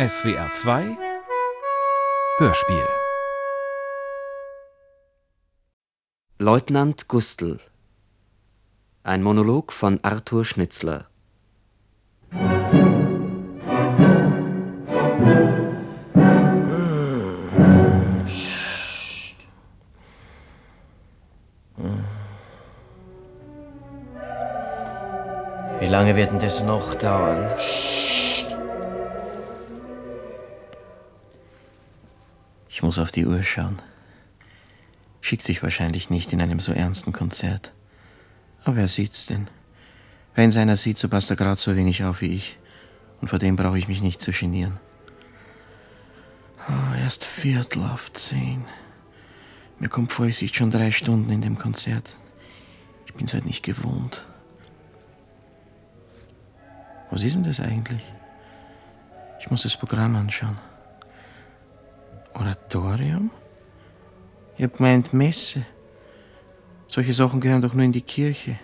SWR 2 Hörspiel. Leutnant Gustl. Ein Monolog von Arthur Schnitzler. Wie lange wird denn das noch dauern? Ich muss auf die Uhr schauen. Schickt sich wahrscheinlich nicht in einem so ernsten Konzert. Aber wer sieht's denn? Wenn einer sieht, so passt er gerade so wenig auf wie ich. Und vor dem brauche ich mich nicht zu genieren. Oh, erst Viertel auf zehn. Mir kommt vor, ich sitze schon drei Stunden in dem Konzert. Ich bin's halt nicht gewohnt. Was ist denn das eigentlich? Ich muss das Programm anschauen. Oratorium? Ihr habt gemeint Messe. Solche Sachen gehören doch nur in die Kirche.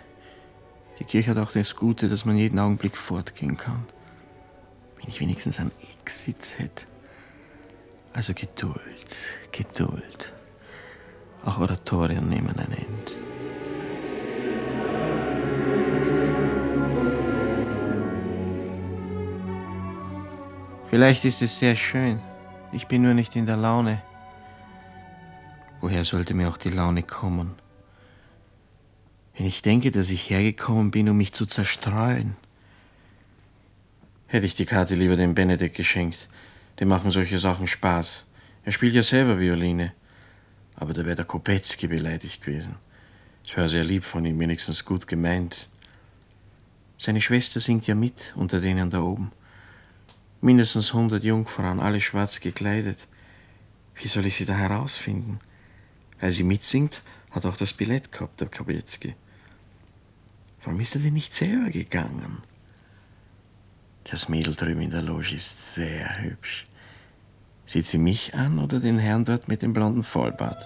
Die Kirche hat auch das Gute, dass man jeden Augenblick fortgehen kann. Wenn ich wenigstens einen Exit hätte. Also Geduld, Geduld. Auch Oratorien nehmen ein Ende. Vielleicht ist es sehr schön. Ich bin nur nicht in der Laune. Woher sollte mir auch die Laune kommen? Wenn ich denke, dass ich hergekommen bin, um mich zu zerstreuen. Hätte ich die Karte lieber dem Benedek geschenkt. Dem machen solche Sachen Spaß. Er spielt ja selber Violine. Aber da wäre der Kopetzky beleidigt gewesen. Es war sehr lieb von ihm, wenigstens gut gemeint. Seine Schwester singt ja mit unter denen da oben. Mindestens hundert Jungfrauen, alle schwarz gekleidet. Wie soll ich sie da herausfinden? Weil sie mitsingt, hat auch das Billett gehabt, der Kabetzky. Warum ist er denn nicht selber gegangen? Das Mädel drüben in der Loge ist sehr hübsch. Sieht sie mich an oder den Herrn dort mit dem blonden Vollbart?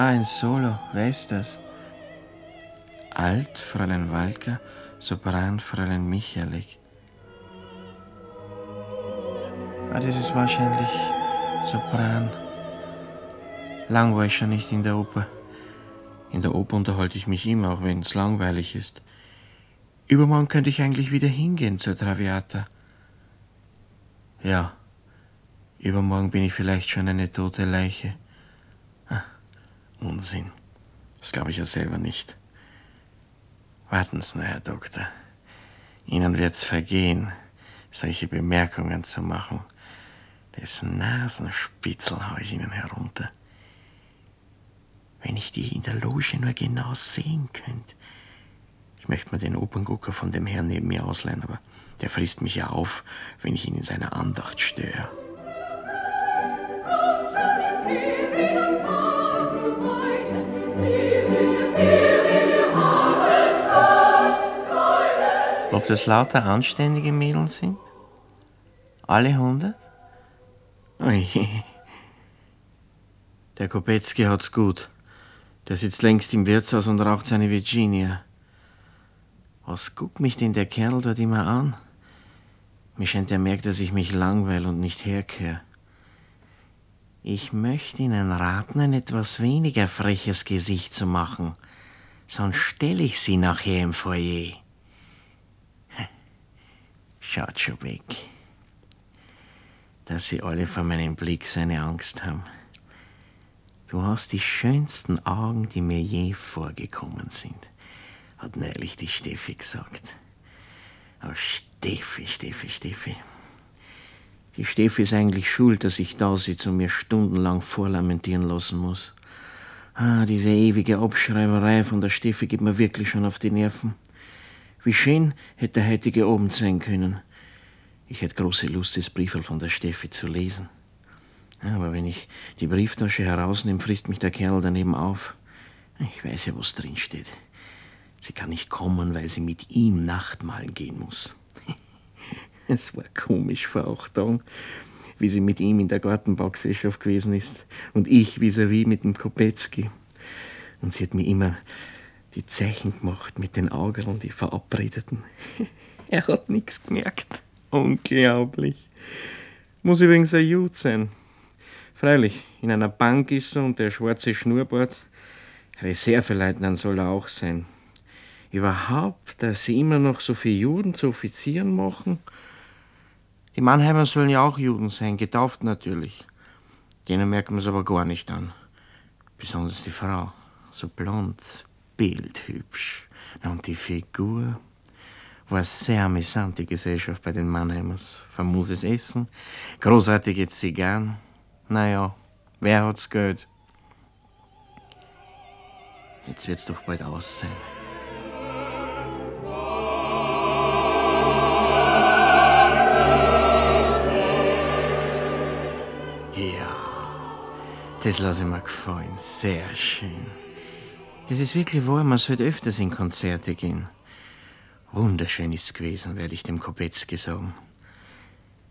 Ah, ein Solo. Wer ist das? Alt, Fräulein Walker, Sopran, Fräulein Michalik. Ah, das ist wahrscheinlich Sopran. Lang war ich schon nicht in der Oper. In der Oper unterhalte ich mich immer, auch wenn es langweilig ist. Übermorgen könnte ich eigentlich wieder hingehen zur Traviata. Ja, übermorgen bin ich vielleicht schon eine tote Leiche. Unsinn. Das glaube ich ja selber nicht. Warten Sie nur, Herr Doktor. Ihnen wird's vergehen, solche Bemerkungen zu machen. Das Nasenspitzel hau ich Ihnen herunter. Wenn ich die in der Loge nur genau sehen könnte. Ich möchte mir den Operngucker von dem Herrn neben mir ausleihen, aber der frisst mich ja auf, wenn ich ihn in seiner Andacht störe. Ob das lauter anständige Mädels sind? Alle hundert? Der Kopetzky hat's gut. Der sitzt längst im Wirtshaus und raucht seine Virginia. Was guckt mich denn der Kerl dort immer an? Mir scheint, er merkt, dass ich mich langweil und nicht herkehre. Ich möchte Ihnen raten, ein etwas weniger freches Gesicht zu machen. Sonst stelle ich Sie nachher im Foyer. Schaut schon weg. Dass Sie alle vor meinem Blick so eine Angst haben. Du hast die schönsten Augen, die mir je vorgekommen sind, hat neulich die Steffi gesagt. Oh, Steffi, Steffi, Steffi. Die Steffi ist eigentlich schuld, dass ich da sitze und mir stundenlang vorlamentieren lassen muss. Ah, diese ewige Abschreiberei von der Steffi geht mir wirklich schon auf die Nerven. Wie schön hätte der heutige Abend sein können. Ich hätte große Lust, das Briefel von der Steffi zu lesen. Aber wenn ich die Brieftasche herausnehme, frisst mich der Kerl daneben auf. Ich weiß ja, was drin steht. Sie kann nicht kommen, weil sie mit ihm Nachtmahlen gehen muss. Es war komisch vor acht Tagen. wie sie mit ihm in der Gartenbaugesellschaft gewesen ist und ich vis-à-vis mit dem Kopetzky. Und sie hat mir immer die Zeichen gemacht mit den Augen, die Verabredeten. er hat nichts gemerkt. Unglaublich. Muss übrigens ein Jud sein. Freilich, in einer Bank ist er und der schwarze Schnurrbart. Reserveleutnant soll er auch sein. Überhaupt, dass sie immer noch so viele Juden zu Offizieren machen. Die Mannheimer sollen ja auch Juden sein, getauft natürlich. Denen merkt man es aber gar nicht an. Besonders die Frau. So blond, bildhübsch. Und die Figur war sehr amüsant, die Gesellschaft bei den Mannheimers. Famoses Essen, großartige Zigarren. Naja, wer hat's Geld? Jetzt wird's doch bald aus sein. Das lasse ich mir gefallen. Sehr schön. Es ist wirklich wahr, man sollte öfters in Konzerte gehen. Wunderschön ist es gewesen, werde ich dem Kopetzky sagen.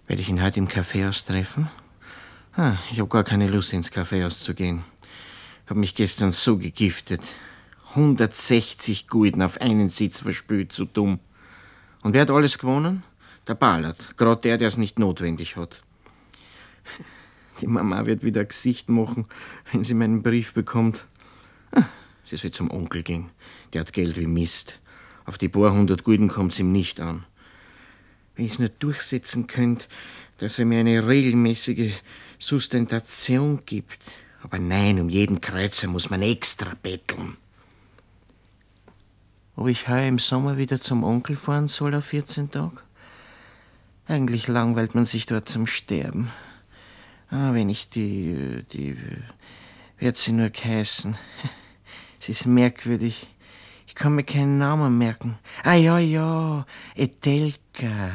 Werde ich ihn heute im Kaffeehaus treffen? Ah, ich habe gar keine Lust, ins Kaffeehaus zu gehen. Ich habe mich gestern so gegiftet. 160 Gulden auf einen Sitz verspült, zu dumm. Und wer hat alles gewonnen? Der Ballard. Gerade der, der es nicht notwendig hat. Die Mama wird wieder ein Gesicht machen, wenn sie meinen Brief bekommt. Ah, sie soll zum Onkel gehen. Der hat Geld wie Mist. Auf die paar hundert Gulden kommt's ihm nicht an. Wenn ich's nur durchsetzen könnte, dass er mir eine regelmäßige Sustentation gibt. Aber nein, um jeden Kreuzer muss man extra betteln. Ob ich heuer im Sommer wieder zum Onkel fahren soll auf 14 Tage? Eigentlich langweilt man sich dort zum Sterben. Ah, wenn ich die, die, hat sie nur geheißen? Sie ist merkwürdig. Ich kann mir keinen Namen merken. Ah, ja, ja, Etelka.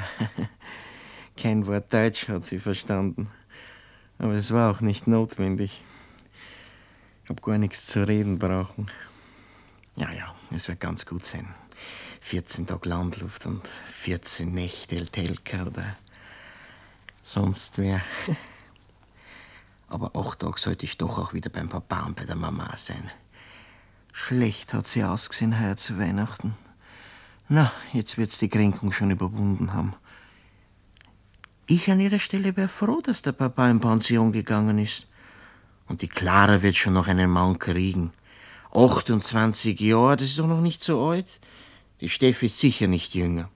Kein Wort Deutsch hat sie verstanden. Aber es war auch nicht notwendig. Ich hab gar nichts zu reden brauchen. Ja, ja, es wird ganz gut sein. 14 Tage Landluft und 14 Nächte Etelka oder sonst wer. aber acht Tage sollte ich doch auch wieder beim Papa und bei der Mama sein. Schlecht hat sie ausgesehen heuer zu Weihnachten. Na, jetzt wird's die Kränkung schon überwunden haben. Ich an ihrer Stelle wäre froh, dass der Papa in Pension gegangen ist. Und die Clara wird schon noch einen Mann kriegen. 28 Jahre, das ist doch noch nicht so alt. Die Steffi ist sicher nicht jünger.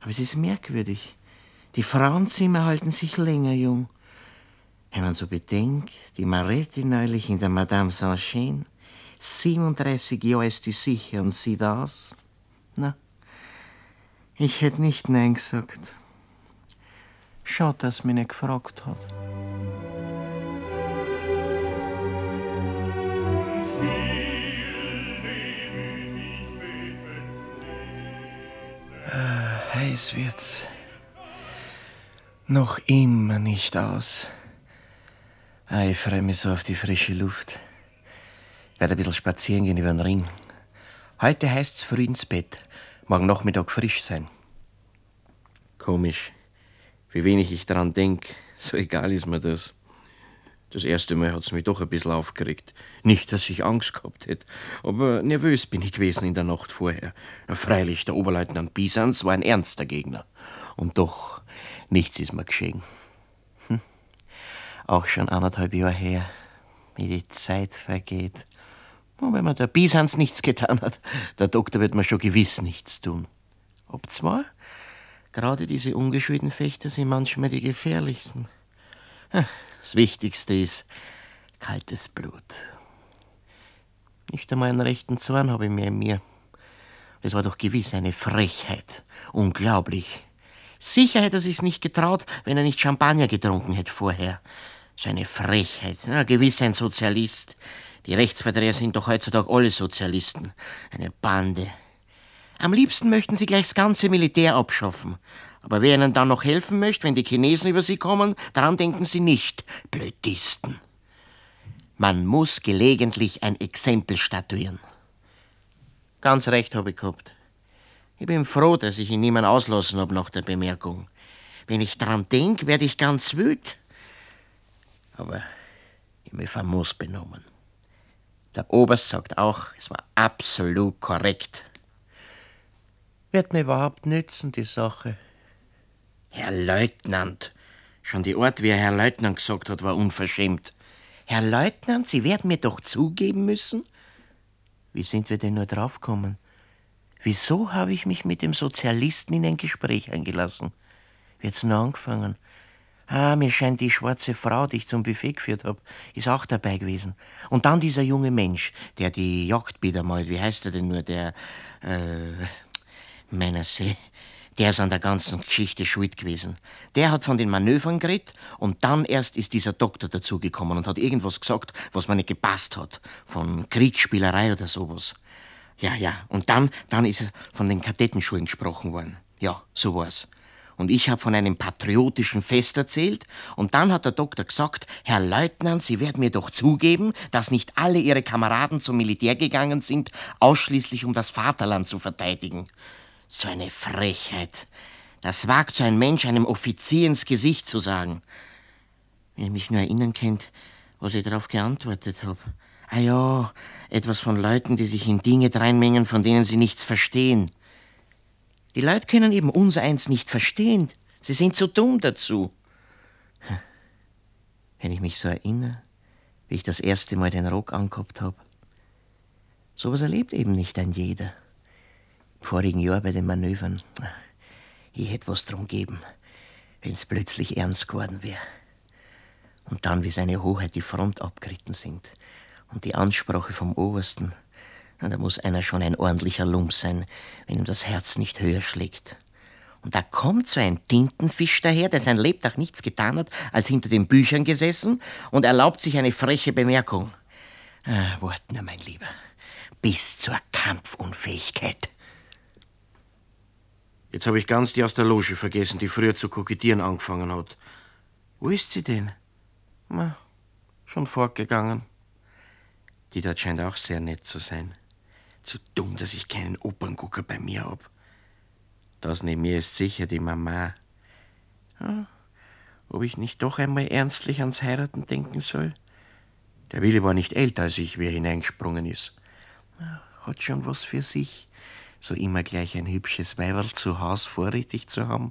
Aber es ist merkwürdig. Die Frauenzimmer halten sich länger jung. Wenn man so bedenkt, die Maretti neulich in der Madame Saint-Jean, 37 Jahre ist die sicher und sieht aus. Na, ich hätte nicht Nein gesagt. Schade, dass mich nicht gefragt hat. Äh, heiß wird's. Noch immer nicht aus. Ich freue mich so auf die frische Luft. Ich werde ein bisschen spazieren gehen über den Ring. Heute heißt's früh ins Bett. Morgen Nachmittag frisch sein. Komisch, wie wenig ich daran denk. So egal ist mir das. Das erste Mal hat's mich doch ein bisschen aufgeregt. Nicht, dass ich Angst gehabt hätte, aber nervös bin ich gewesen in der Nacht vorher. freilich, der Oberleutnant Bisans war ein ernster Gegner. Und doch, nichts ist mir geschehen. Auch schon anderthalb Jahre her, wie die Zeit vergeht. Und wenn man der Bisans nichts getan hat, der Doktor wird mir schon gewiss nichts tun. Ob zwar, gerade diese ungeschulten Fechter sind manchmal die gefährlichsten. Das Wichtigste ist kaltes Blut. Nicht einmal einen rechten Zorn habe ich mehr in mir. Es war doch gewiss eine Frechheit. Unglaublich. Sicher hätte er sich's nicht getraut, wenn er nicht Champagner getrunken hätte vorher. Seine Frechheit. Na, gewiss ein Sozialist. Die Rechtsvertreter sind doch heutzutage alle Sozialisten. Eine Bande. Am liebsten möchten sie gleich das ganze Militär abschaffen. Aber wer ihnen dann noch helfen möchte, wenn die Chinesen über sie kommen, daran denken sie nicht. Blödisten. Man muss gelegentlich ein Exempel statuieren. Ganz recht habe ich gehabt. Ich bin froh, dass ich ihn niemand auslassen habe nach der Bemerkung. Wenn ich daran denk, werde ich ganz wütend. Aber ich mich famos benommen. Der Oberst sagt auch, es war absolut korrekt. Wird mir überhaupt nützen, die Sache. Herr Leutnant. Schon die Art, wie er Herr Leutnant gesagt hat, war unverschämt. Herr Leutnant, Sie werden mir doch zugeben müssen? Wie sind wir denn nur draufgekommen? Wieso habe ich mich mit dem Sozialisten in ein Gespräch eingelassen? Hat's nur angefangen? Ah, mir scheint die schwarze Frau, die ich zum Buffet geführt habe, ist auch dabei gewesen. Und dann dieser junge Mensch, der die Jagdbilder malt. Wie heißt er denn nur? Der, äh, meiner See. Der ist an der ganzen Geschichte schuld gewesen. Der hat von den Manövern geredet und dann erst ist dieser Doktor dazugekommen und hat irgendwas gesagt, was mir nicht gepasst hat. Von Kriegsspielerei oder sowas. Ja, ja. Und dann, dann ist von den Kadettenschulen gesprochen worden. Ja, so war's. Und ich habe von einem patriotischen Fest erzählt. Und dann hat der Doktor gesagt, Herr Leutnant, Sie werden mir doch zugeben, dass nicht alle Ihre Kameraden zum Militär gegangen sind, ausschließlich um das Vaterland zu verteidigen. So eine Frechheit. Das wagt so ein Mensch einem Offizier ins Gesicht zu sagen. Wenn ihr mich nur erinnern könnt, was ich darauf geantwortet habe. Ah ja, etwas von Leuten, die sich in Dinge dreinmengen, von denen sie nichts verstehen. Die Leute können eben uns eins nicht verstehen. Sie sind zu dumm dazu. Wenn ich mich so erinnere, wie ich das erste Mal den Rock angehabt habe. Sowas erlebt eben nicht ein jeder. Im vorigen Jahr bei den Manövern. Ich hätte was drum geben, wenn's plötzlich ernst geworden wäre. Und dann, wie seine Hoheit die Front abgeritten sind. Und die Ansprache vom Obersten da muss einer schon ein ordentlicher Lump sein, wenn ihm das Herz nicht höher schlägt. Und da kommt so ein Tintenfisch daher, der sein Lebtag nichts getan hat, als hinter den Büchern gesessen und erlaubt sich eine freche Bemerkung. Ah, wart nur, mein Lieber. Bis zur Kampfunfähigkeit. Jetzt habe ich ganz die aus der Loge vergessen, die früher zu kokettieren angefangen hat. Wo ist sie denn? Na, schon fortgegangen. Die dort scheint auch sehr nett zu sein. Zu dumm, dass ich keinen Operngucker bei mir hab. Das neben mir ist sicher die Mama. Ja, ob ich nicht doch einmal ernstlich ans Heiraten denken soll? Der Willi war nicht älter als ich, wie er hineingesprungen ist. Hat schon was für sich, so immer gleich ein hübsches Weiberl zu Haus vorrätig zu haben.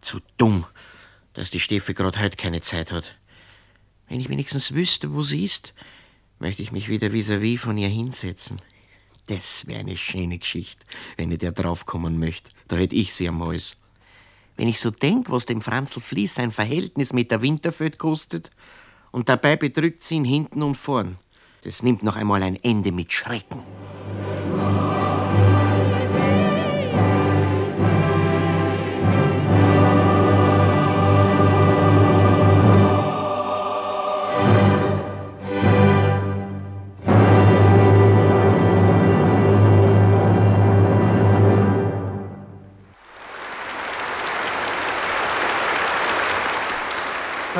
Zu dumm, dass die Steffi grad heute keine Zeit hat. Wenn ich wenigstens wüsste, wo sie ist, möchte ich mich wieder vis-à-vis -vis von ihr hinsetzen. Das wäre eine schöne Geschichte, wenn ich der draufkommen möchte. Da hätte ich sie am Hals. Wenn ich so denk, was dem Franzl Fließ sein Verhältnis mit der Winterfeld kostet, und dabei bedrückt sie ihn hinten und vorn, das nimmt noch einmal ein Ende mit Schrecken.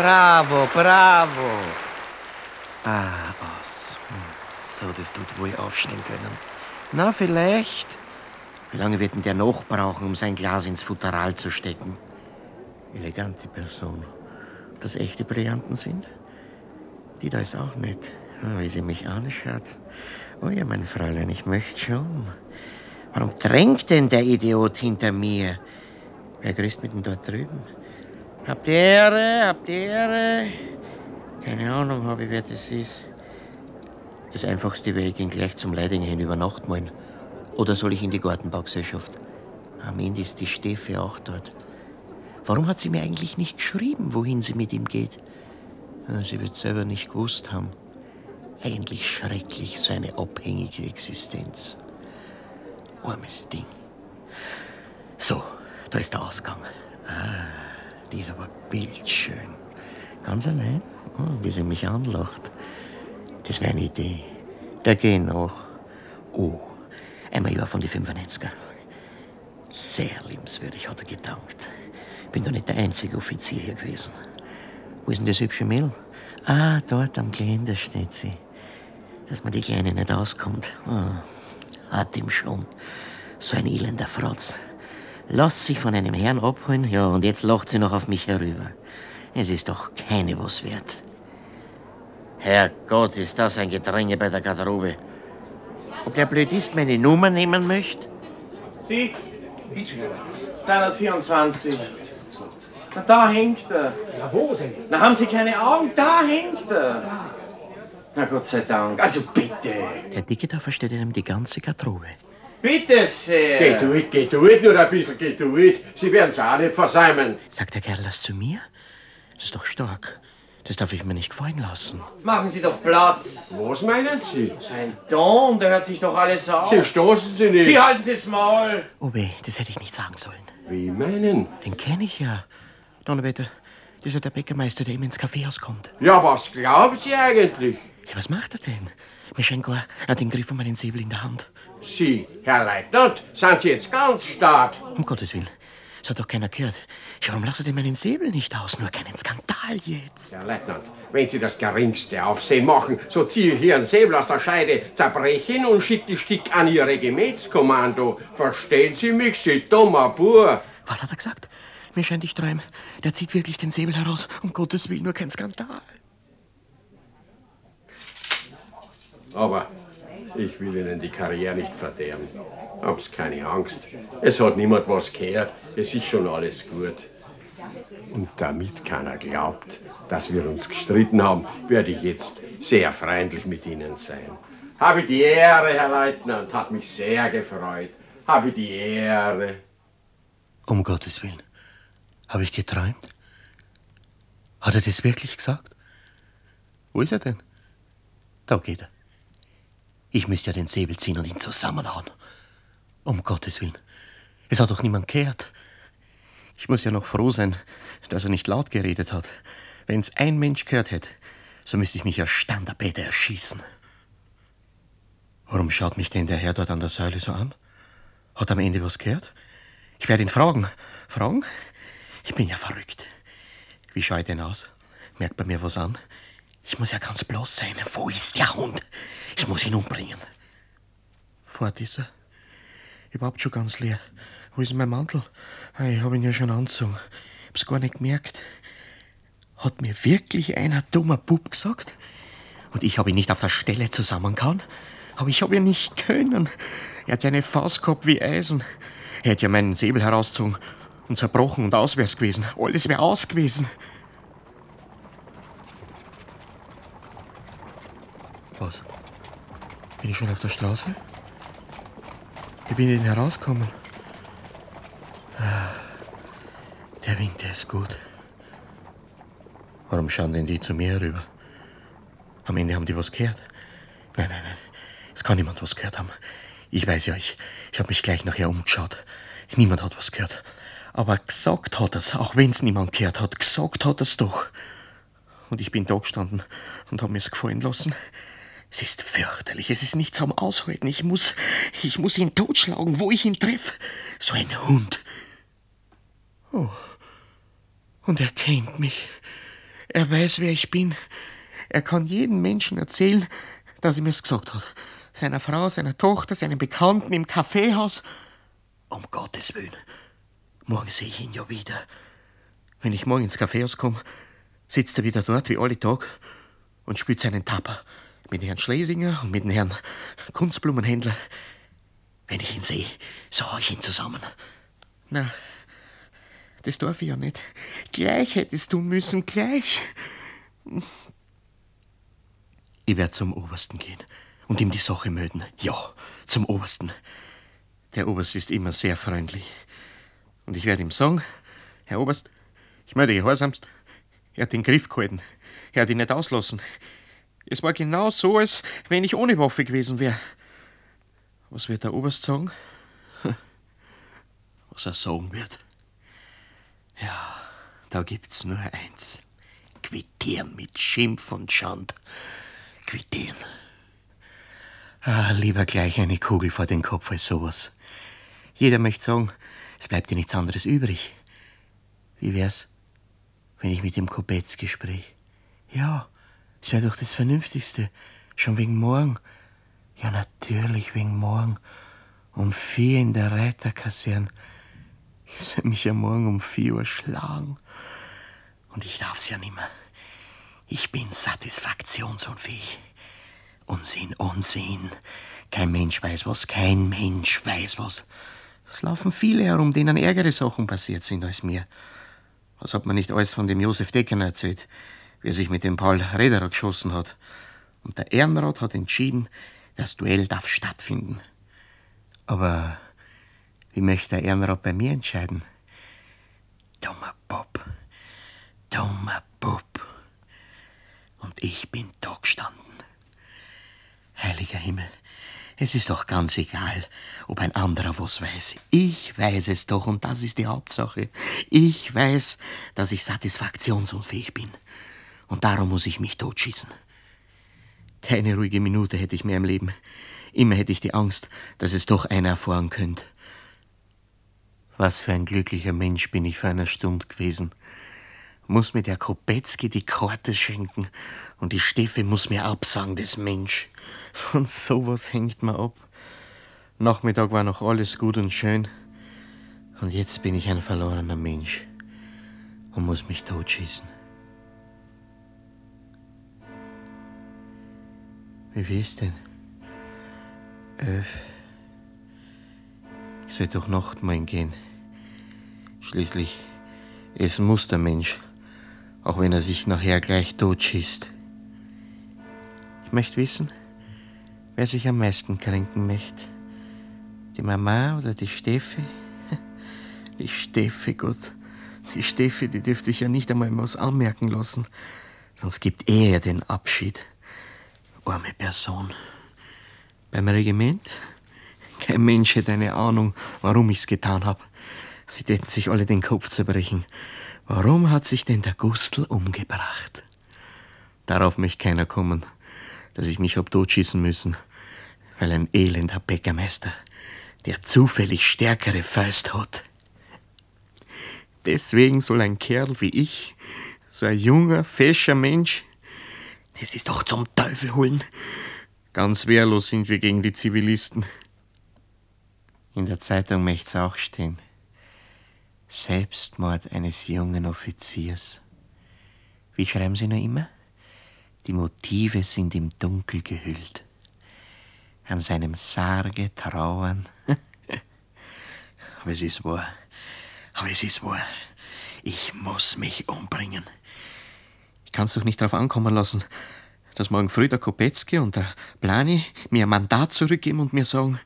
Bravo, bravo. Ah, was. So, das tut wohl aufstehen können. Na, vielleicht. Wie lange wird denn der noch brauchen, um sein Glas ins Futteral zu stecken? Elegante Person. Ob das echte Brillanten sind? Die da ist auch nett. Ah, wie sie mich anschaut. Oh ja, mein Fräulein, ich möchte schon. Warum drängt denn der Idiot hinter mir? Wer grüßt mit denn dort drüben? Habt ihr Ehre? Habt ihr Ehre? Keine Ahnung habe ich, wer das ist. Das einfachste wäre, ich gehe gleich zum Leidinger hin über Nacht malen. Oder soll ich in die Gartenbaugesellschaft? Am Ende ist die Steffi auch dort. Warum hat sie mir eigentlich nicht geschrieben, wohin sie mit ihm geht? Sie wird selber nicht gewusst haben. Eigentlich schrecklich, so eine abhängige Existenz. Armes Ding. So, da ist der Ausgang. Ah. Die ist aber bildschön. Ganz allein, oh, wie sie mich anlacht. Das wäre eine Idee. Der gehen noch. Oh, einmal Jahr von die 95er. Sehr liebenswürdig hat er gedankt. Bin doch nicht der einzige Offizier hier gewesen. Wo ist denn das hübsche Mädel? Ah, dort am Geländer steht sie. Dass man die Kleine nicht auskommt. Oh, hat ihm schon. So ein elender Frotz. Lass sich von einem Herrn abholen, ja, und jetzt lacht sie noch auf mich herüber. Es ist doch keine was wert. Herrgott, ist das ein Gedränge bei der Garderobe. Ob der Blödist meine Nummer nehmen möchte? Sie? 324. Na, da hängt er. Ja, wo denn? Na, haben Sie keine Augen? Da hängt er. Na, Gott sei Dank. Also bitte. Der Dicke da versteht einem die ganze Garderobe. Bitte sehr. Geht durch, geht durch, nur ein bisschen geht durch. Sie werden es auch nicht versäumen. Sagt der Kerl das zu mir? Das ist doch stark. Das darf ich mir nicht gefallen lassen. Machen Sie doch Platz. Was meinen Sie? Sein Don, der hört sich doch alles auf. Sie stoßen Sie nicht. Sie halten Sie's Maul. Oh weh, das hätte ich nicht sagen sollen. Wie meinen? Den kenne ich ja. Donnerwetter, das ist ja der Bäckermeister, der immer ins Kaffeehaus kommt. Ja, was glauben Sie eigentlich? Ja, was macht er denn? Mir scheint gar, er hat den Griff von meinen Säbel in der Hand. Sie, Herr Leutnant, sind Sie jetzt ganz stark? Um Gottes Willen. Das hat doch keiner gehört. Warum ihr denn meinen Säbel nicht aus? Nur keinen Skandal jetzt. Herr Leutnant, wenn Sie das geringste Aufsehen machen, so ziehe ich Ihren Säbel aus der Scheide, zerbreche ihn und schicke die Stick an Ihr Regimentskommando. Verstehen Sie mich, Sie dummer Bur? Was hat er gesagt? Mir scheint, ich träume. Der zieht wirklich den Säbel heraus. Um Gottes Willen, nur kein Skandal. Aber ich will Ihnen die Karriere nicht verderben. Hab's keine Angst. Es hat niemand was gehört. Es ist schon alles gut. Und damit keiner glaubt, dass wir uns gestritten haben, werde ich jetzt sehr freundlich mit Ihnen sein. Habe die Ehre, Herr Leutnant, hat mich sehr gefreut. Habe die Ehre. Um Gottes Willen. Habe ich geträumt? Hat er das wirklich gesagt? Wo ist er denn? Da geht er. Ich müsste ja den Säbel ziehen und ihn zusammenhauen. Um Gottes Willen. Es hat doch niemand gehört. Ich muss ja noch froh sein, dass er nicht laut geredet hat. Wenn's ein Mensch gehört hätte, so müsste ich mich ja Standarbete erschießen. Warum schaut mich denn der Herr dort an der Säule so an? Hat am Ende was gehört? Ich werde ihn fragen. Fragen? Ich bin ja verrückt. Wie schaut denn aus? Merkt bei mir was an? Ich muss ja ganz bloß sein. Wo ist der Hund? Ich muss ihn umbringen. Fort ist er. Überhaupt schon ganz leer. Wo ist mein Mantel? Ah, Ich habe ihn ja schon angezogen. Hab's gar nicht gemerkt. Hat mir wirklich einer dummer Bub gesagt? Und ich habe ihn nicht auf der Stelle zusammengehauen? Aber ich habe ja nicht können. Er hat ja eine Faust gehabt wie Eisen. Er hätte ja meinen Säbel herausgezogen und zerbrochen und aus wär's gewesen. Alles wäre aus gewesen. Was? Bin ich schon auf der Straße? Wie bin ich denn herausgekommen? Ah, Der Wind, der ist gut. Warum schauen denn die zu mir herüber? Am Ende haben die was gehört. Nein, nein, nein. Es kann niemand was gehört haben. Ich weiß ja, ich, ich habe mich gleich nachher umgeschaut. Niemand hat was gehört. Aber gesagt hat er's, auch wenn's niemand gehört hat. Gesagt hat er's doch. Und ich bin da gestanden und habe mir's gefallen lassen. Es ist fürchterlich, es ist nicht zum Aushalten. Ich muss, ich muss ihn totschlagen, wo ich ihn treffe. So ein Hund. Oh. Und er kennt mich. Er weiß, wer ich bin. Er kann jedem Menschen erzählen, dass er mir's gesagt hat. Seiner Frau, seiner Tochter, seinen Bekannten im Kaffeehaus. Um Gottes Willen. Morgen sehe ich ihn ja wieder. Wenn ich morgen ins Kaffeehaus komme, sitzt er wieder dort wie alle Tag und spielt seinen Tapper mit Herrn Schlesinger und mit dem Herrn Kunstblumenhändler. Wenn ich ihn sehe, so hau ich ihn zusammen. Na, das darf ich ja nicht. Gleich hättest du müssen, gleich. Ich werde zum Obersten gehen und ihm die Sache melden. Ja, zum Obersten. Der Oberst ist immer sehr freundlich. Und ich werde ihm sagen, Herr Oberst, ich melde gehorsamst. Er hat den Griff gehalten. Er hat ihn nicht auslassen. Es war genau so, als wenn ich ohne Waffe gewesen wäre. Was wird der Oberst sagen? Was er sagen wird. Ja, da gibt's nur eins. Quittieren mit Schimpf und Schand. Quittieren. Ah, lieber gleich eine Kugel vor den Kopf als sowas. Jeder möchte sagen, es bleibt dir nichts anderes übrig. Wie wär's, wenn ich mit dem Kopetz gespräch? Ja, es wäre doch das Vernünftigste. Schon wegen morgen. Ja, natürlich wegen morgen. Um vier in der Reiterkaserne. Ich soll mich ja morgen um vier Uhr schlagen. Und ich darf's ja nimmer. Ich bin satisfaktionsunfähig. Unsinn, Unsinn. Kein Mensch weiß was, kein Mensch weiß was. Es laufen viele herum, denen ärgere Sachen passiert sind als mir. Was hat man nicht alles von dem Josef Decken erzählt, wie er sich mit dem Paul Rederer geschossen hat. Und der Ehrenrat hat entschieden, das Duell darf stattfinden. Aber wie möchte der Ehrenrat bei mir entscheiden? Dummer Bub. Dummer Bub. Und ich bin da gestanden. Heiliger Himmel, es ist doch ganz egal, ob ein anderer was weiß. Ich weiß es doch und das ist die Hauptsache. Ich weiß, dass ich satisfaktionsunfähig bin. Und darum muss ich mich totschießen. Keine ruhige Minute hätte ich mehr im Leben. Immer hätte ich die Angst, dass es doch einer erfahren könnte. Was für ein glücklicher Mensch bin ich vor einer Stunde gewesen. Muss mir der Kopetzky die Karte schenken und die Steffi muss mir absagen, das Mensch. Von sowas hängt man ab. Nachmittag war noch alles gut und schön. Und jetzt bin ich ein verlorener Mensch und muss mich totschießen. Wie ist denn? Elf. Ich soll doch Nachtmahl gehen. Schließlich, es muss der Mensch, auch wenn er sich nachher gleich totschießt. Ich möchte wissen, wer sich am meisten kränken möchte. Die Mama oder die Steffi? Die Steffi, Gott. Die Steffi, die dürfte sich ja nicht einmal was anmerken lassen. Sonst gibt er den Abschied. Arme Person. Beim Regiment? Kein Mensch hätte eine Ahnung, warum ich's getan hab. Sie täten sich alle den Kopf zerbrechen. Warum hat sich denn der Gustl umgebracht? Darauf möchte keiner kommen, dass ich mich hab totschießen müssen, weil ein elender Bäckermeister, der zufällig stärkere Faust hat. Deswegen soll ein Kerl wie ich, so ein junger, fescher Mensch, das ist doch zum Teufel holen. Ganz wehrlos sind wir gegen die Zivilisten. In der Zeitung möcht's auch stehen. Selbstmord eines jungen Offiziers. Wie schreiben Sie noch immer? Die Motive sind im Dunkel gehüllt. An seinem Sarge trauern. Aber es ist wahr. Aber es ist wahr. Ich muss mich umbringen. Ich kann's doch nicht darauf ankommen lassen, dass morgen früh der Kopetzky und der Plani mir ein Mandat zurückgeben und mir sagen,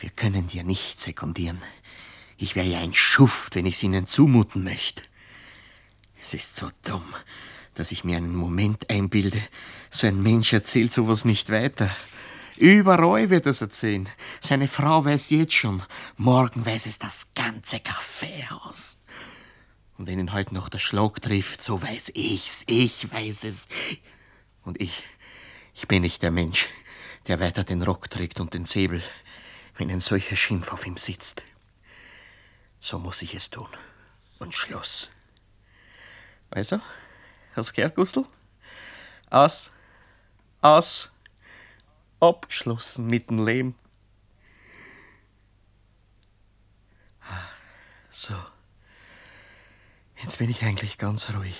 wir können dir nicht sekundieren. Ich wäre ja ein Schuft, wenn ich's ihnen zumuten möchte. Es ist so dumm, dass ich mir einen Moment einbilde, so ein Mensch erzählt sowas nicht weiter. Überall wird er's erzählen. Seine Frau weiß jetzt schon, morgen weiß es das ganze Kaffeehaus. Und wenn ihn heute noch der Schlag trifft, so weiß ich's, ich weiß es. Und ich, ich bin nicht der Mensch, der weiter den Rock trägt und den Säbel, wenn ein solcher Schimpf auf ihm sitzt. So muss ich es tun. Und Schluss. Weißt du? Hast du gehört, Gustl? Aus. Aus. Abgeschlossen mit dem Leben. So. Jetzt bin ich eigentlich ganz ruhig.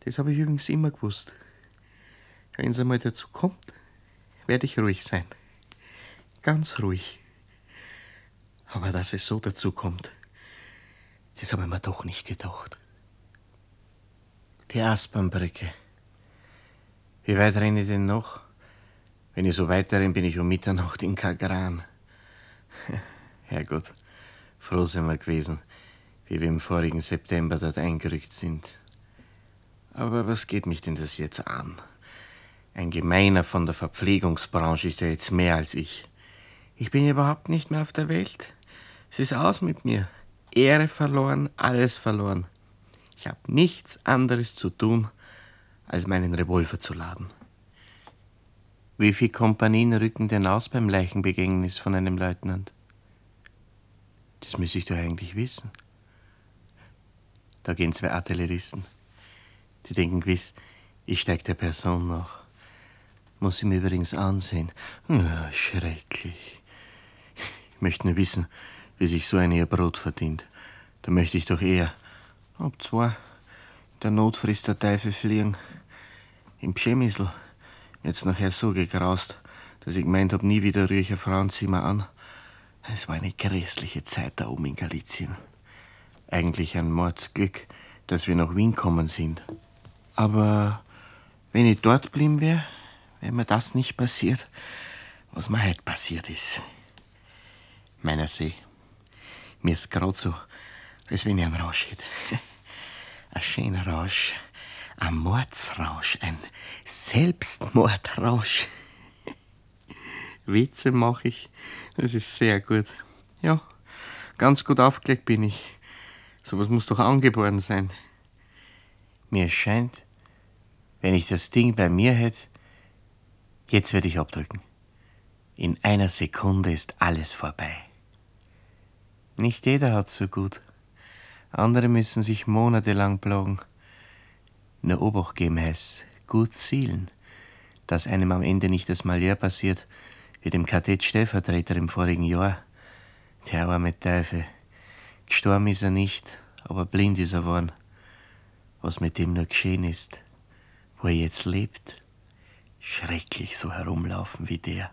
Das habe ich übrigens immer gewusst. Wenn es einmal dazu kommt, werde ich ruhig sein. Ganz ruhig. Aber dass es so dazu kommt, das habe ich mir doch nicht gedacht. Die Aspernbrücke. Wie weit renne ich denn noch? Wenn ich so weiter renne, bin ich um Mitternacht in Kagran. Herrgott, froh sind wir gewesen, wie wir im vorigen September dort eingerückt sind. Aber was geht mich denn das jetzt an? Ein Gemeiner von der Verpflegungsbranche ist ja jetzt mehr als ich. Ich bin überhaupt nicht mehr auf der Welt. Es ist aus mit mir. Ehre verloren, alles verloren. Ich habe nichts anderes zu tun, als meinen Revolver zu laden. Wie viele Kompanien rücken denn aus beim Leichenbegängnis von einem Leutnant? Das müsste ich doch eigentlich wissen. Da gehen zwei Artilleristen. Die denken gewiss, ich steig der Person nach. Muss ich mir übrigens ansehen. Ja, schrecklich. Ich möchte nur wissen, wie sich so eine ihr Brot verdient. Da möchte ich doch eher, ob zwei, Der Not frisst der Teufel fliegen. Im Pschemisel jetzt nachher so gegraust, dass ich gemeint hab, nie wieder rühre ich ein Frauenzimmer an. Es war eine grässliche Zeit da oben in Galizien. Eigentlich ein Mordsglück, dass wir nach Wien kommen sind. Aber wenn ich dort blieben wäre, wäre mir das nicht passiert, was mir heute passiert ist. Meiner See, mir ist grad so, als wenn ich einen Rausch hätte. Ein schöner Rausch, ein Mordsrausch, ein Selbstmordrausch. Witze mache ich, das ist sehr gut. Ja, ganz gut aufgelegt bin ich. Sowas muss doch angeboren sein. Mir scheint, wenn ich das Ding bei mir hätte, jetzt würde ich abdrücken. In einer Sekunde ist alles vorbei. Nicht jeder hat's so gut. Andere müssen sich monatelang plagen. Nur Obacht geben heißt, gut zielen, dass einem am Ende nicht das Malheur passiert, wie dem Kadett-Stellvertreter im vorigen Jahr. Der arme Teufel. Gestorben ist er nicht, aber blind ist er geworden. Was mit dem nur geschehen ist, wo er jetzt lebt. Schrecklich so herumlaufen wie der.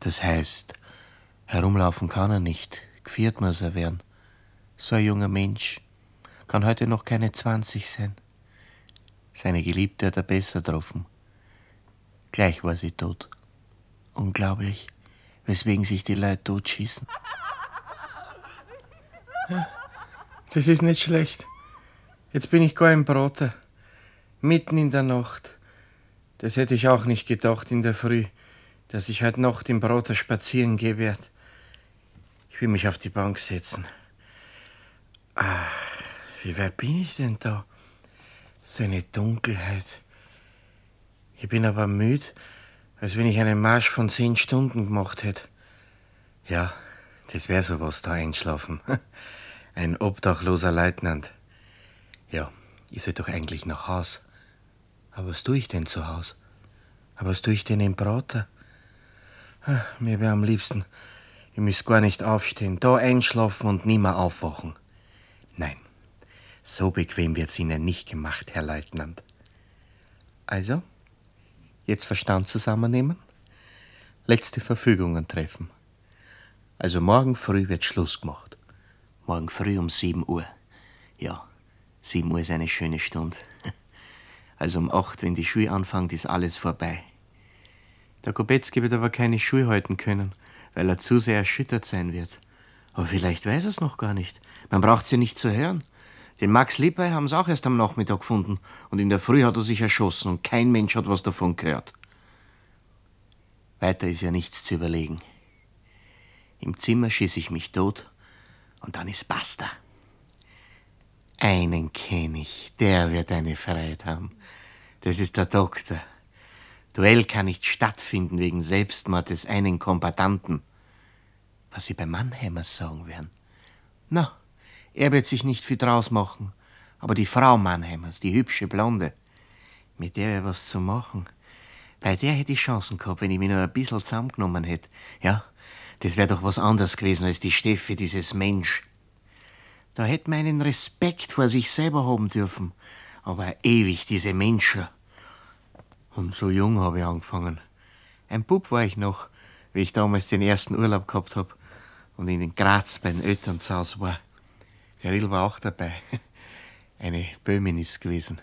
Das heißt, herumlaufen kann er nicht, geviert muss er werden. So ein junger Mensch kann heute noch keine 20 sein. Seine Geliebte hat er besser getroffen. Gleich war sie tot. Unglaublich, weswegen sich die Leute totschießen. Das ist nicht schlecht. Jetzt bin ich gar im Brote. Mitten in der Nacht. Das hätte ich auch nicht gedacht in der Früh, dass ich heute Nacht im Brote spazieren gehen werde. Ich will mich auf die Bank setzen. Ah, wie weit bin ich denn da? So eine Dunkelheit. Ich bin aber müde, als wenn ich einen Marsch von zehn Stunden gemacht hätte. Ja, das wäre sowas da einschlafen. Ein obdachloser Leutnant. Ja, ich soll doch eigentlich nach Haus. Aber was tue ich denn zu Haus? Aber was tue ich denn im Prater? Ah, mir wäre am liebsten, ich müsste gar nicht aufstehen, da einschlafen und nimmer aufwachen. Nein, so bequem wird's Ihnen nicht gemacht, Herr Leutnant. Also, jetzt Verstand zusammennehmen, letzte Verfügungen treffen. Also morgen früh wird Schluss gemacht. Morgen früh um sieben Uhr. Ja, sieben Uhr ist eine schöne Stunde. Also um acht, wenn die Schule anfängt, ist alles vorbei. Der Kopetzky wird aber keine Schule halten können, weil er zu sehr erschüttert sein wird. Aber vielleicht weiß er es noch gar nicht. Man braucht's ja nicht zu hören. Den Max Lippey haben sie auch erst am Nachmittag gefunden und in der Früh hat er sich erschossen und kein Mensch hat was davon gehört. Weiter ist ja nichts zu überlegen. Im Zimmer schieße ich mich tot und dann ist basta. Einen kenne ich, der wird eine Freiheit haben. Das ist der Doktor. Duell kann nicht stattfinden wegen Selbstmord des einen Kombatanten. Was Sie bei Mannheimer sagen werden. Na, er wird sich nicht viel draus machen. Aber die Frau Mannheimers, die hübsche Blonde, mit der wäre was zu machen. Bei der hätte ich Chancen gehabt, wenn ich mich nur ein bisschen zusammengenommen hätte. Ja, das wäre doch was anderes gewesen als die Steffi, dieses Mensch. Da hätte man einen Respekt vor sich selber haben dürfen. Aber ewig diese Menschen. Und so jung habe ich angefangen. Ein Bub war ich noch, wie ich damals den ersten Urlaub gehabt hab und in den Graz bei den Eltern zu Hause war. Der Rill war auch dabei. Eine Böhmin ist gewesen.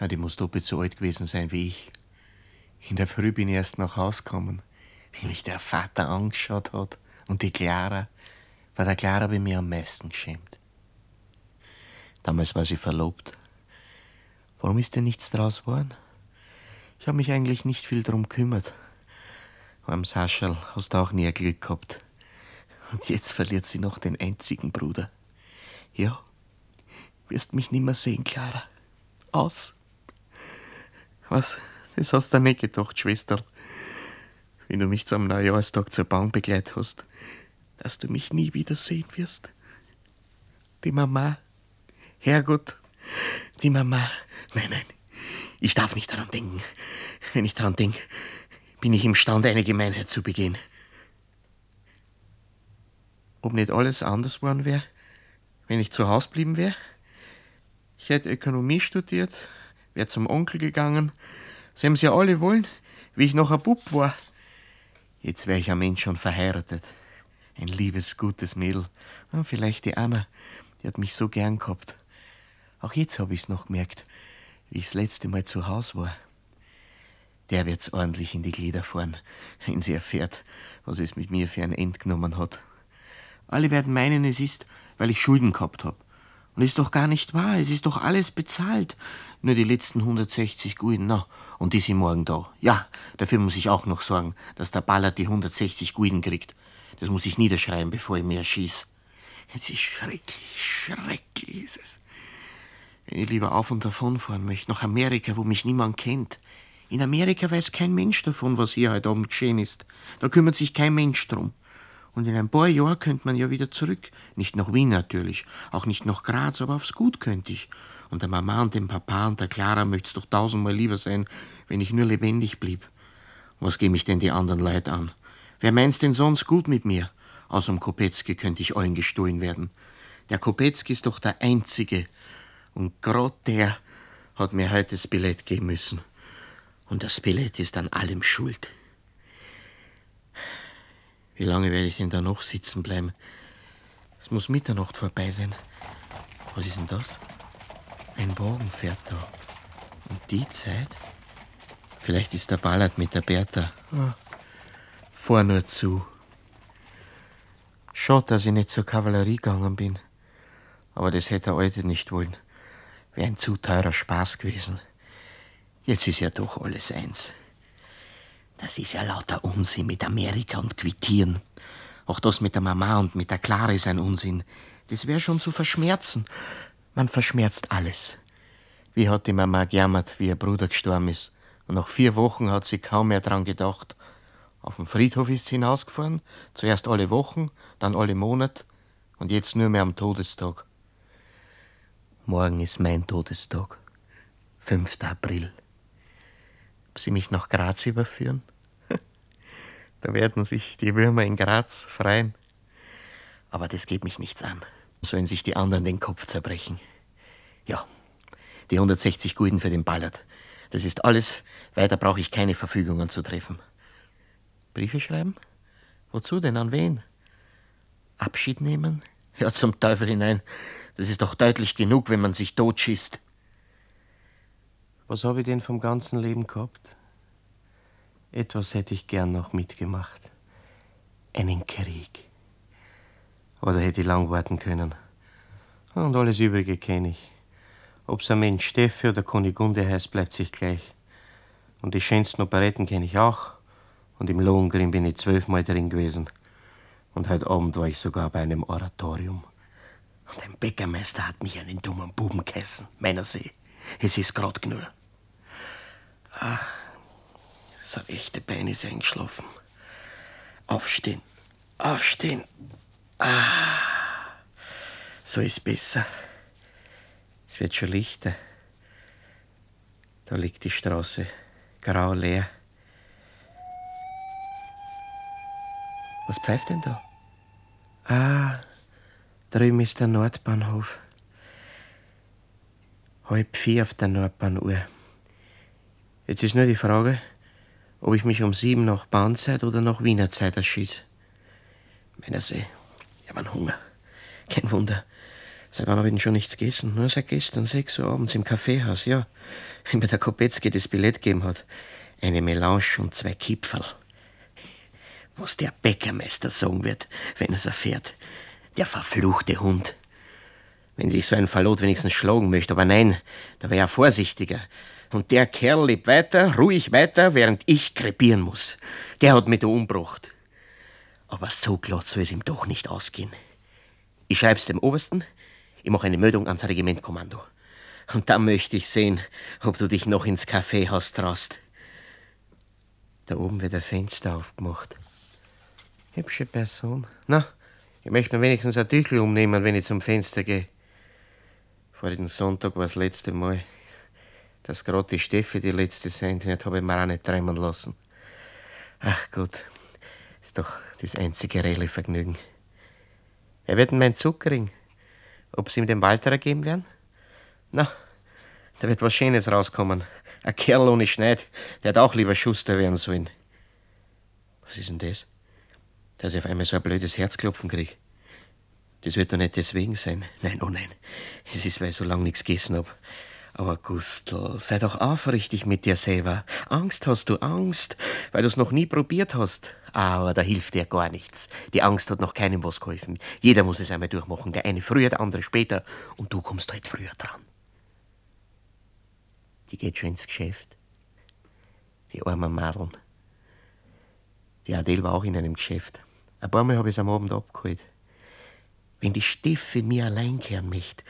Ja, die muss doppelt so alt gewesen sein wie ich. In der Früh bin ich erst nach Haus gekommen, wie mich der Vater angeschaut hat und die Clara. Bei der Clara ich mich am meisten geschämt. Damals war sie verlobt. Warum ist denn nichts draus geworden? Ich habe mich eigentlich nicht viel drum kümmert. Am Saschel hast du auch nie Glück gehabt. Und jetzt verliert sie noch den einzigen Bruder. Ja, wirst mich nimmer sehen, Clara. Aus. Was? Das hast du nicht gedacht, Schwester. Wenn du mich zum Neujahrstag zur Bahn begleitet hast, dass du mich nie wieder sehen wirst. Die Mama Herrgott, die Mama. Nein, nein, ich darf nicht daran denken. Wenn ich daran denke, bin ich imstande, eine Gemeinheit zu begehen. Ob nicht alles anders worden wäre, wenn ich zu Hause blieben wäre? Ich hätte Ökonomie studiert, wäre zum Onkel gegangen. Sie haben ja alle wollen, wie ich noch ein Bub war. Jetzt wäre ich ein Mensch schon verheiratet. Ein liebes, gutes Mädel. Und vielleicht die Anna, die hat mich so gern gehabt. Auch jetzt hab ich's noch gemerkt, wie ich das letzte Mal zu Haus war. Der wird's ordentlich in die Glieder fahren, wenn sie erfährt, was es mit mir für ein End genommen hat. Alle werden meinen, es ist, weil ich Schulden gehabt hab. Und ist doch gar nicht wahr, es ist doch alles bezahlt. Nur die letzten 160 Gulden, na, und die sind morgen da. Ja, dafür muss ich auch noch sorgen, dass der Ballard die 160 Gulden kriegt. Das muss ich niederschreiben, bevor ich mir erschieß. Es ist schrecklich, schrecklich ist es. Wenn ich lieber auf und davon fahren möchte, nach Amerika, wo mich niemand kennt. In Amerika weiß kein Mensch davon, was hier heute Abend geschehen ist. Da kümmert sich kein Mensch drum. Und in ein paar Jahren könnte man ja wieder zurück. Nicht nach Wien natürlich, auch nicht nach Graz, aber aufs Gut könnte ich. Und der Mama und dem Papa und der Clara möcht's doch tausendmal lieber sein, wenn ich nur lebendig blieb. Was geh mich denn die anderen Leute an? Wer meint's denn sonst gut mit mir? Aus dem Kopetzky könnte ich allen gestohlen werden. Der Kopetzky ist doch der Einzige, und grad der hat mir heute das Billett geben müssen. Und das Billett ist an allem schuld. Wie lange werde ich denn da noch sitzen bleiben? Es muss Mitternacht vorbei sein. Was ist denn das? Ein Wagen fährt da. Und die Zeit? Vielleicht ist der Ballard mit der Bertha. Ah, fahr nur zu. Schade, dass ich nicht zur Kavallerie gegangen bin. Aber das hätte er heute nicht wollen. Wäre ein zu teurer Spaß gewesen. Jetzt ist ja doch alles eins. Das ist ja lauter Unsinn mit Amerika und Quittieren. Auch das mit der Mama und mit der Clara ist ein Unsinn. Das wäre schon zu verschmerzen. Man verschmerzt alles. Wie hat die Mama gejammert, wie ihr Bruder gestorben ist. Und nach vier Wochen hat sie kaum mehr dran gedacht. Auf dem Friedhof ist sie hinausgefahren. Zuerst alle Wochen, dann alle Monate und jetzt nur mehr am Todestag. Morgen ist mein Todestag. 5. April. Ob Sie mich nach Graz überführen? da werden sich die Würmer in Graz freuen. Aber das geht mich nichts an. Sollen sich die anderen den Kopf zerbrechen. Ja, die 160 Gulden für den Ballard. Das ist alles. Weiter brauche ich keine Verfügungen zu treffen. Briefe schreiben? Wozu denn? An wen? Abschied nehmen? Ja, zum Teufel hinein. Das ist doch deutlich genug, wenn man sich totschießt. Was habe ich denn vom ganzen Leben gehabt? Etwas hätte ich gern noch mitgemacht. Einen Krieg. Oder hätte ich lang warten können. Und alles Übrige kenne ich. Ob's ein Mensch Steffi oder Kunigunde heißt, bleibt sich gleich. Und die schönsten Operetten kenne ich auch. Und im Lohengrin bin ich zwölfmal drin gewesen. Und heute Abend war ich sogar bei einem Oratorium. Und ein Bäckermeister hat mich einen dummen Buben geheißen, meiner See. Es ist grad genug. Ah, das rechte Bein ist eingeschlafen. Aufstehen, aufstehen. Ah, so ist besser. Es wird schon lichter. Da liegt die Straße, grau leer. Was pfeift denn da? Ah, Drüben ist der Nordbahnhof. Halb vier auf der Nordbahnuhr. Jetzt ist nur die Frage, ob ich mich um sieben nach Bahnzeit oder nach Wiener Zeit erschieße. Meiner See, ich hab einen Hunger. Kein Wunder. Seit wann habe ich denn schon nichts gegessen? Nur seit gestern, sechs Uhr abends im Kaffeehaus, ja. Wenn mir der Kopetzky das Billett gegeben hat. Eine Melange und zwei Kipferl. Was der Bäckermeister sagen wird, wenn er's erfährt. Der verfluchte Hund. Wenn sich so ein Verlot wenigstens schlagen möchte, aber nein, da wäre er vorsichtiger. Und der Kerl lebt weiter, ruhig weiter, während ich krepieren muss. Der hat mich da umgebracht. Aber so glatt soll es ihm doch nicht ausgehen. Ich schreib's dem Obersten, ich mache eine Meldung ans Regimentkommando. Und dann möchte ich sehen, ob du dich noch ins Kaffeehaus traust. Da oben wird ein Fenster aufgemacht. Hübsche Person. Na, ich möchte mir wenigstens ein Tüchel umnehmen, wenn ich zum Fenster gehe. Vorigen Sonntag war das letzte Mal. Dass gerade die Steffi die letzte sein wird, habe ich mir auch nicht träumen lassen. Ach Gott, ist doch das einzige reelle Vergnügen. Wer wird denn mein Zuckering? Ob sie ihm den Walter geben werden? Na, da wird was Schönes rauskommen. Ein Kerl ohne Schneid, der hat auch lieber Schuster werden sollen. Was ist denn das? Dass ich auf einmal so ein blödes Herzklopfen krieg. Das wird doch nicht deswegen sein. Nein, oh nein. Es ist, weil ich so lange nichts gegessen hab. Aber Gustl, sei doch aufrichtig mit dir selber. Angst hast du Angst, weil du's noch nie probiert hast. Aber da hilft dir gar nichts. Die Angst hat noch keinem was geholfen. Jeder muss es einmal durchmachen. Der eine früher, der andere später. Und du kommst halt früher dran. Die geht schon ins Geschäft. Die armen Madeln. Die Adele war auch in einem Geschäft. Ein paar Mal habe ich es am Abend abgeholt. Wenn die Steffi mir allein kehren möchte,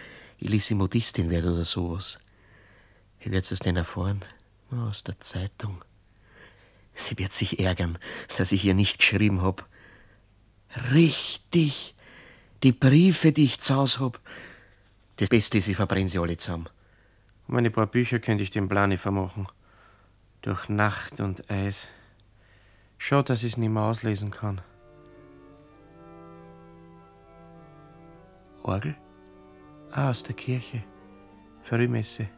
Modistin werden oder sowas. Wie wird sie es denn erfahren? Oh, aus der Zeitung. Sie wird sich ärgern, dass ich ihr nicht geschrieben hab. Richtig. Die Briefe, die ich zu Hause hab. Das Beste ist, ich verbrenne sie alle zusammen. Und meine paar Bücher könnte ich dem Plane vermachen. Durch Nacht und Eis. Schau, dass ich es nicht mehr auslesen kann. Orgel? Ah, aus der Kirche. Frühmesse.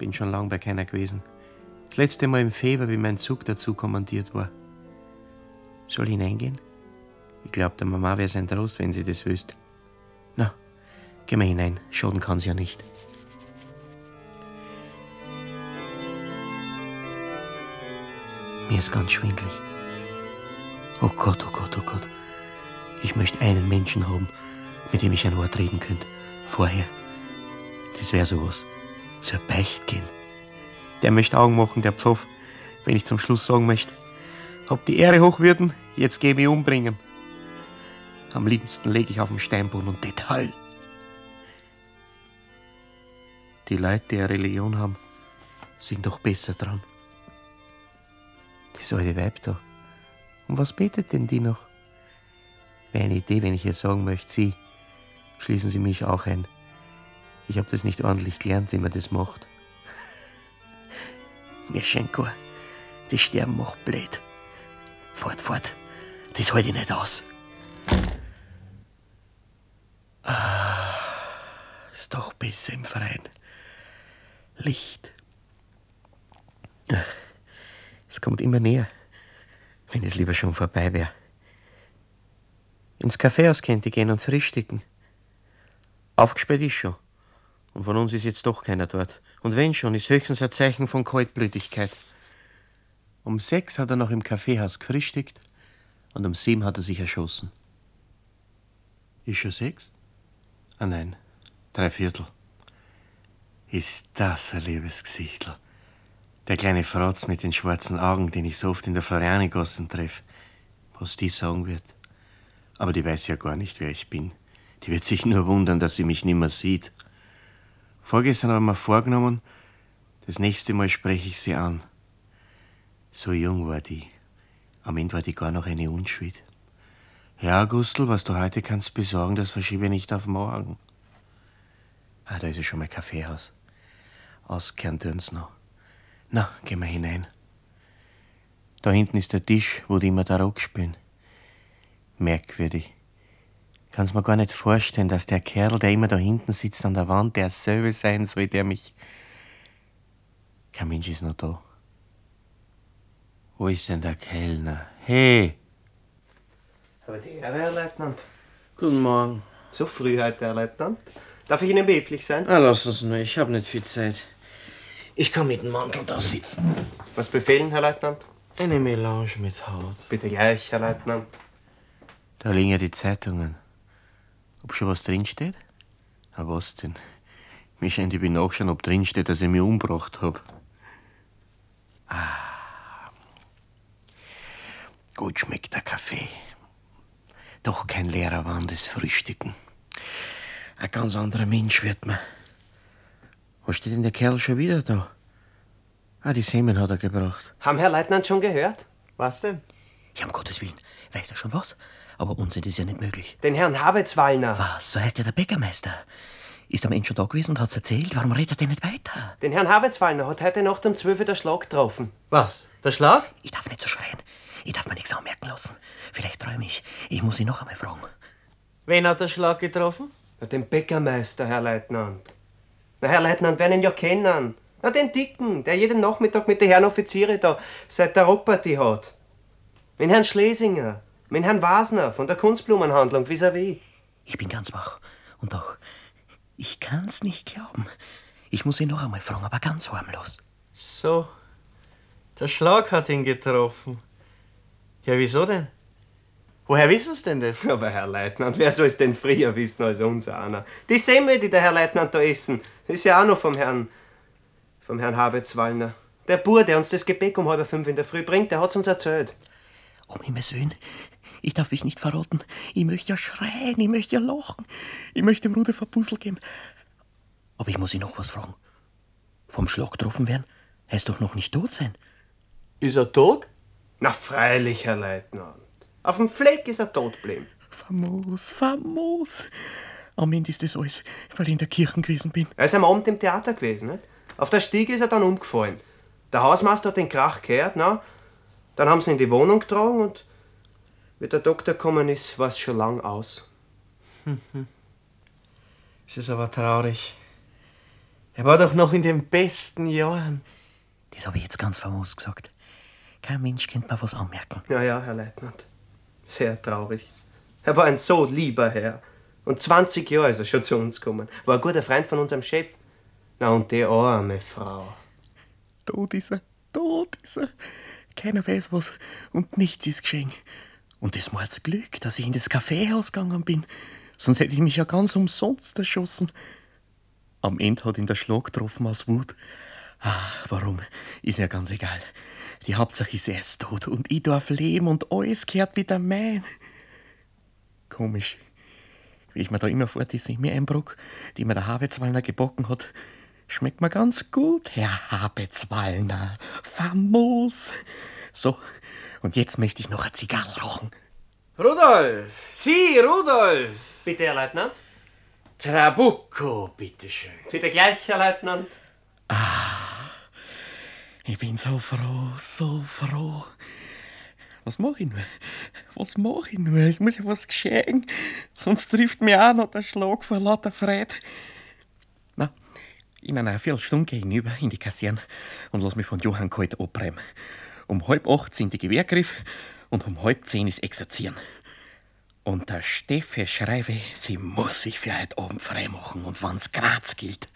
Bin schon lang bei keiner gewesen. Das letzte Mal im Februar, wie mein Zug dazu kommandiert war. Soll ich hineingehen? Ich glaub, der Mama wäre sein Trost, wenn sie das wüsste. Na, geh mal hinein. Schaden kann's ja nicht. Mir ist ganz schwindlig. Oh Gott, oh Gott, oh Gott. Ich möchte einen Menschen haben, mit dem ich ein Wort reden könnte. Vorher. Das wäre sowas. Zur Beicht gehen. Der möchte Augen machen, der Pfaff, wenn ich zum Schluss sagen möchte. Hab die Ehre hochwürden, jetzt geh mich umbringen. Am liebsten lege ich auf dem Steinboden und Detail. Die Leute, die eine Religion haben, sind doch besser dran. Das alte Weib da. Und was betet denn die noch? Wäre eine Idee, wenn ich ihr sagen möchte, Sie, schließen Sie mich auch ein. Ich habe das nicht ordentlich gelernt, wie man das macht. Mirschenko, das Sterben macht blöd. Fort, fort. Das halte ich nicht aus. Ah, ist doch besser im Freien. Licht. Es kommt immer näher, wenn es lieber schon vorbei wäre. Ins Kaffeehaus könnt ihr gehen und frühstücken. Aufgesperrt ist schon. Und von uns ist jetzt doch keiner dort. Und wenn schon, ist höchstens ein Zeichen von Kaltblütigkeit. Um sechs hat er noch im Kaffeehaus gefrühstückt und um sieben hat er sich erschossen. Ist schon sechs? Ah nein, drei Viertel. Ist das ein liebes Gesichtl. Der kleine Fratz mit den schwarzen Augen, den ich so oft in der Florianigassen treffe. Was die sagen wird. Aber die weiß ja gar nicht, wer ich bin. Die wird sich nur wundern, dass sie mich nimmer sieht. Vorgestern habe ich mir vorgenommen, das nächste Mal spreche ich sie an. So jung war die. Am Ende war die gar noch eine Unschuld. Ja, Gustl, was du heute kannst besorgen, das verschiebe ich nicht auf morgen. Ah, da ist ja schon mein Kaffeehaus. Auskehren tun's noch. Na, gehen wir hinein. Da hinten ist der Tisch, wo die immer da Rock spielen. Merkwürdig. Kann's mir gar nicht vorstellen, dass der Kerl, der immer da hinten sitzt an der Wand, der selbe sein soll, der mich. Kein Mensch ist noch da. Wo ist denn der Kellner? Hey! Aber die Ehre, Herr Leutnant. Guten Morgen. So früh heute, Herr Leutnant. Darf ich Ihnen behilflich sein? Ah, lass uns nur, ich hab nicht viel Zeit. Ich kann mit dem Mantel da sitzen. Was befehlen, Herr Leutnant? Eine Melange mit Haut. Bitte gleich, Herr Leutnant. Da liegen ja die Zeitungen. Ob schon was drinsteht? Ah, was denn? Mir scheint, ich bin nachschauen, ob drinsteht, dass ich mich umgebracht hab. Ah. Gut schmeckt der Kaffee. Doch kein leerer Wandes Frühstücken. Ein ganz anderer Mensch wird man. Was steht denn der Kerl schon wieder da? Ah, die Semen hat er gebracht. Haben Herr Leutnant schon gehört? Was denn? Ja, um Gottes Willen. Weiß er schon was? Aber Unsinn ist ja nicht möglich. Den Herrn Habetzwallner. Was? So heißt ja der Bäckermeister. Ist am Ende schon da gewesen und hat's erzählt? Warum redet er denn nicht weiter? Den Herrn Habetzwallner hat heute Nacht um 12 Uhr der Schlag getroffen. Was? Der Schlag? Ich darf nicht so schreien. Ich darf mir nichts anmerken lassen. Vielleicht träume ich. Ich muss ihn noch einmal fragen. Wen hat der Schlag getroffen? Ja, Den Bäckermeister, Herr Leutnant. Na, Herr Leutnant, werden ihn ja kennen. Na, den Dicken, der jeden Nachmittag mit den Herren Offiziere da seit der Rockpartie hat. Mit Herrn Schlesinger, mit Herrn Wasner von der Kunstblumenhandlung vis-à-vis. Ich bin ganz wach. Und doch, ich kann's nicht glauben. Ich muss ihn noch einmal fragen, aber ganz harmlos. So, der Schlag hat ihn getroffen. Ja, wieso denn? Woher wissen Sie denn das? Aber Herr Leutnant, wer soll es denn früher wissen als unser einer? Die Semmel, die der Herr Leutnant da essen, ist ja auch noch vom Herrn, vom Herrn Habetzwallner. Der Bur, der uns das Gebäck um halb fünf in der Früh bringt, der hat's uns erzählt. Um Himmels Willen, ich darf mich nicht verraten. Ich möchte ja schreien, ich möchte ja lachen. Ich möchte dem Ruder Verpuzzle geben. Aber ich muss ihn noch was fragen. Vom Schlag getroffen werden? Er ist doch noch nicht tot sein. Ist er tot? Na freilich, Herr Leutnant. Auf dem Fleck ist er tot geblieben. Famos, famos. Am Ende ist das alles, weil ich in der Kirche gewesen bin. Er ist am Abend im Theater gewesen, nicht? Auf der Stiege ist er dann umgefallen. Der Hausmeister hat den Krach gehört, na? Dann haben sie ihn in die Wohnung getragen und wie der Doktor gekommen ist, war es schon lang aus. Es ist aber traurig. Er war doch noch in den besten Jahren. Das habe ich jetzt ganz famos gesagt. Kein Mensch könnte mir was anmerken. Ja, ja, Herr Leutnant. Sehr traurig. Er war ein so lieber Herr. Und 20 Jahre ist er schon zu uns gekommen. War ein guter Freund von unserem Chef. Na, und die arme Frau. Tot ist er, tot ist er. Keiner weiß was und nichts ist geschehen. Und es war das Glück, dass ich in das Kaffeehaus gegangen bin. Sonst hätte ich mich ja ganz umsonst erschossen. Am Ende hat ihn der Schlag getroffen aus Wut. Ah, warum? Ist ja ganz egal. Die Hauptsache ist, er ist tot und ich darf leben und alles gehört wieder mein. Komisch. Wie ich mir da immer fort ist, mir Einbruch, die mir der Habetzwallner gebacken hat, schmeckt mir ganz gut, Herr Habetzwallner. Famos. So, und jetzt möchte ich noch eine Zigarre rauchen. Rudolf! Sie, Rudolf! Bitte, Herr Leutnant. Trabucco, bitteschön. Bitte gleich, Herr Leutnant. Ich bin so froh, so froh. Was mach ich nur? Was mach ich nur? Es muss ja was geschehen. Sonst trifft mich auch noch der Schlag vor lauter Freude. In einer Viertelstunde hinüber in die Kaserne und lass mich von Johann Kalt abräumen. Um halb acht sind die Gewehrgriff und um halb zehn ist Exerzieren. Und der Steffe schreibe, sie muss sich für heute Abend freimachen und wann's Graz gilt.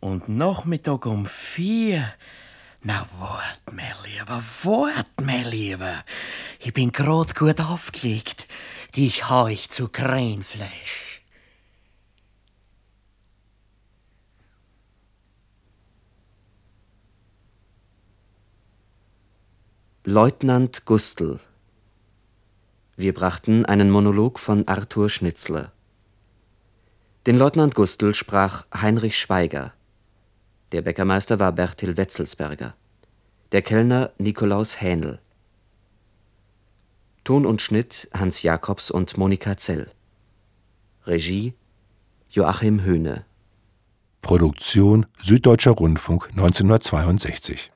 Und Nachmittag um vier. Na, wart, mein Lieber, wart, mein Lieber. Ich bin grad gut aufgelegt. Dich hau ich zu Krähenfleisch. Leutnant Gustl. Wir brachten einen Monolog von Arthur Schnitzler. Den Leutnant Gustl sprach Heinrich Schweiger. Der Bäckermeister war Bertil Wetzelsberger. Der Kellner Nikolaus Hähnel. Ton und Schnitt Hans Jakobs und Monika Zell. Regie Joachim Höhne. Produktion Süddeutscher Rundfunk 1962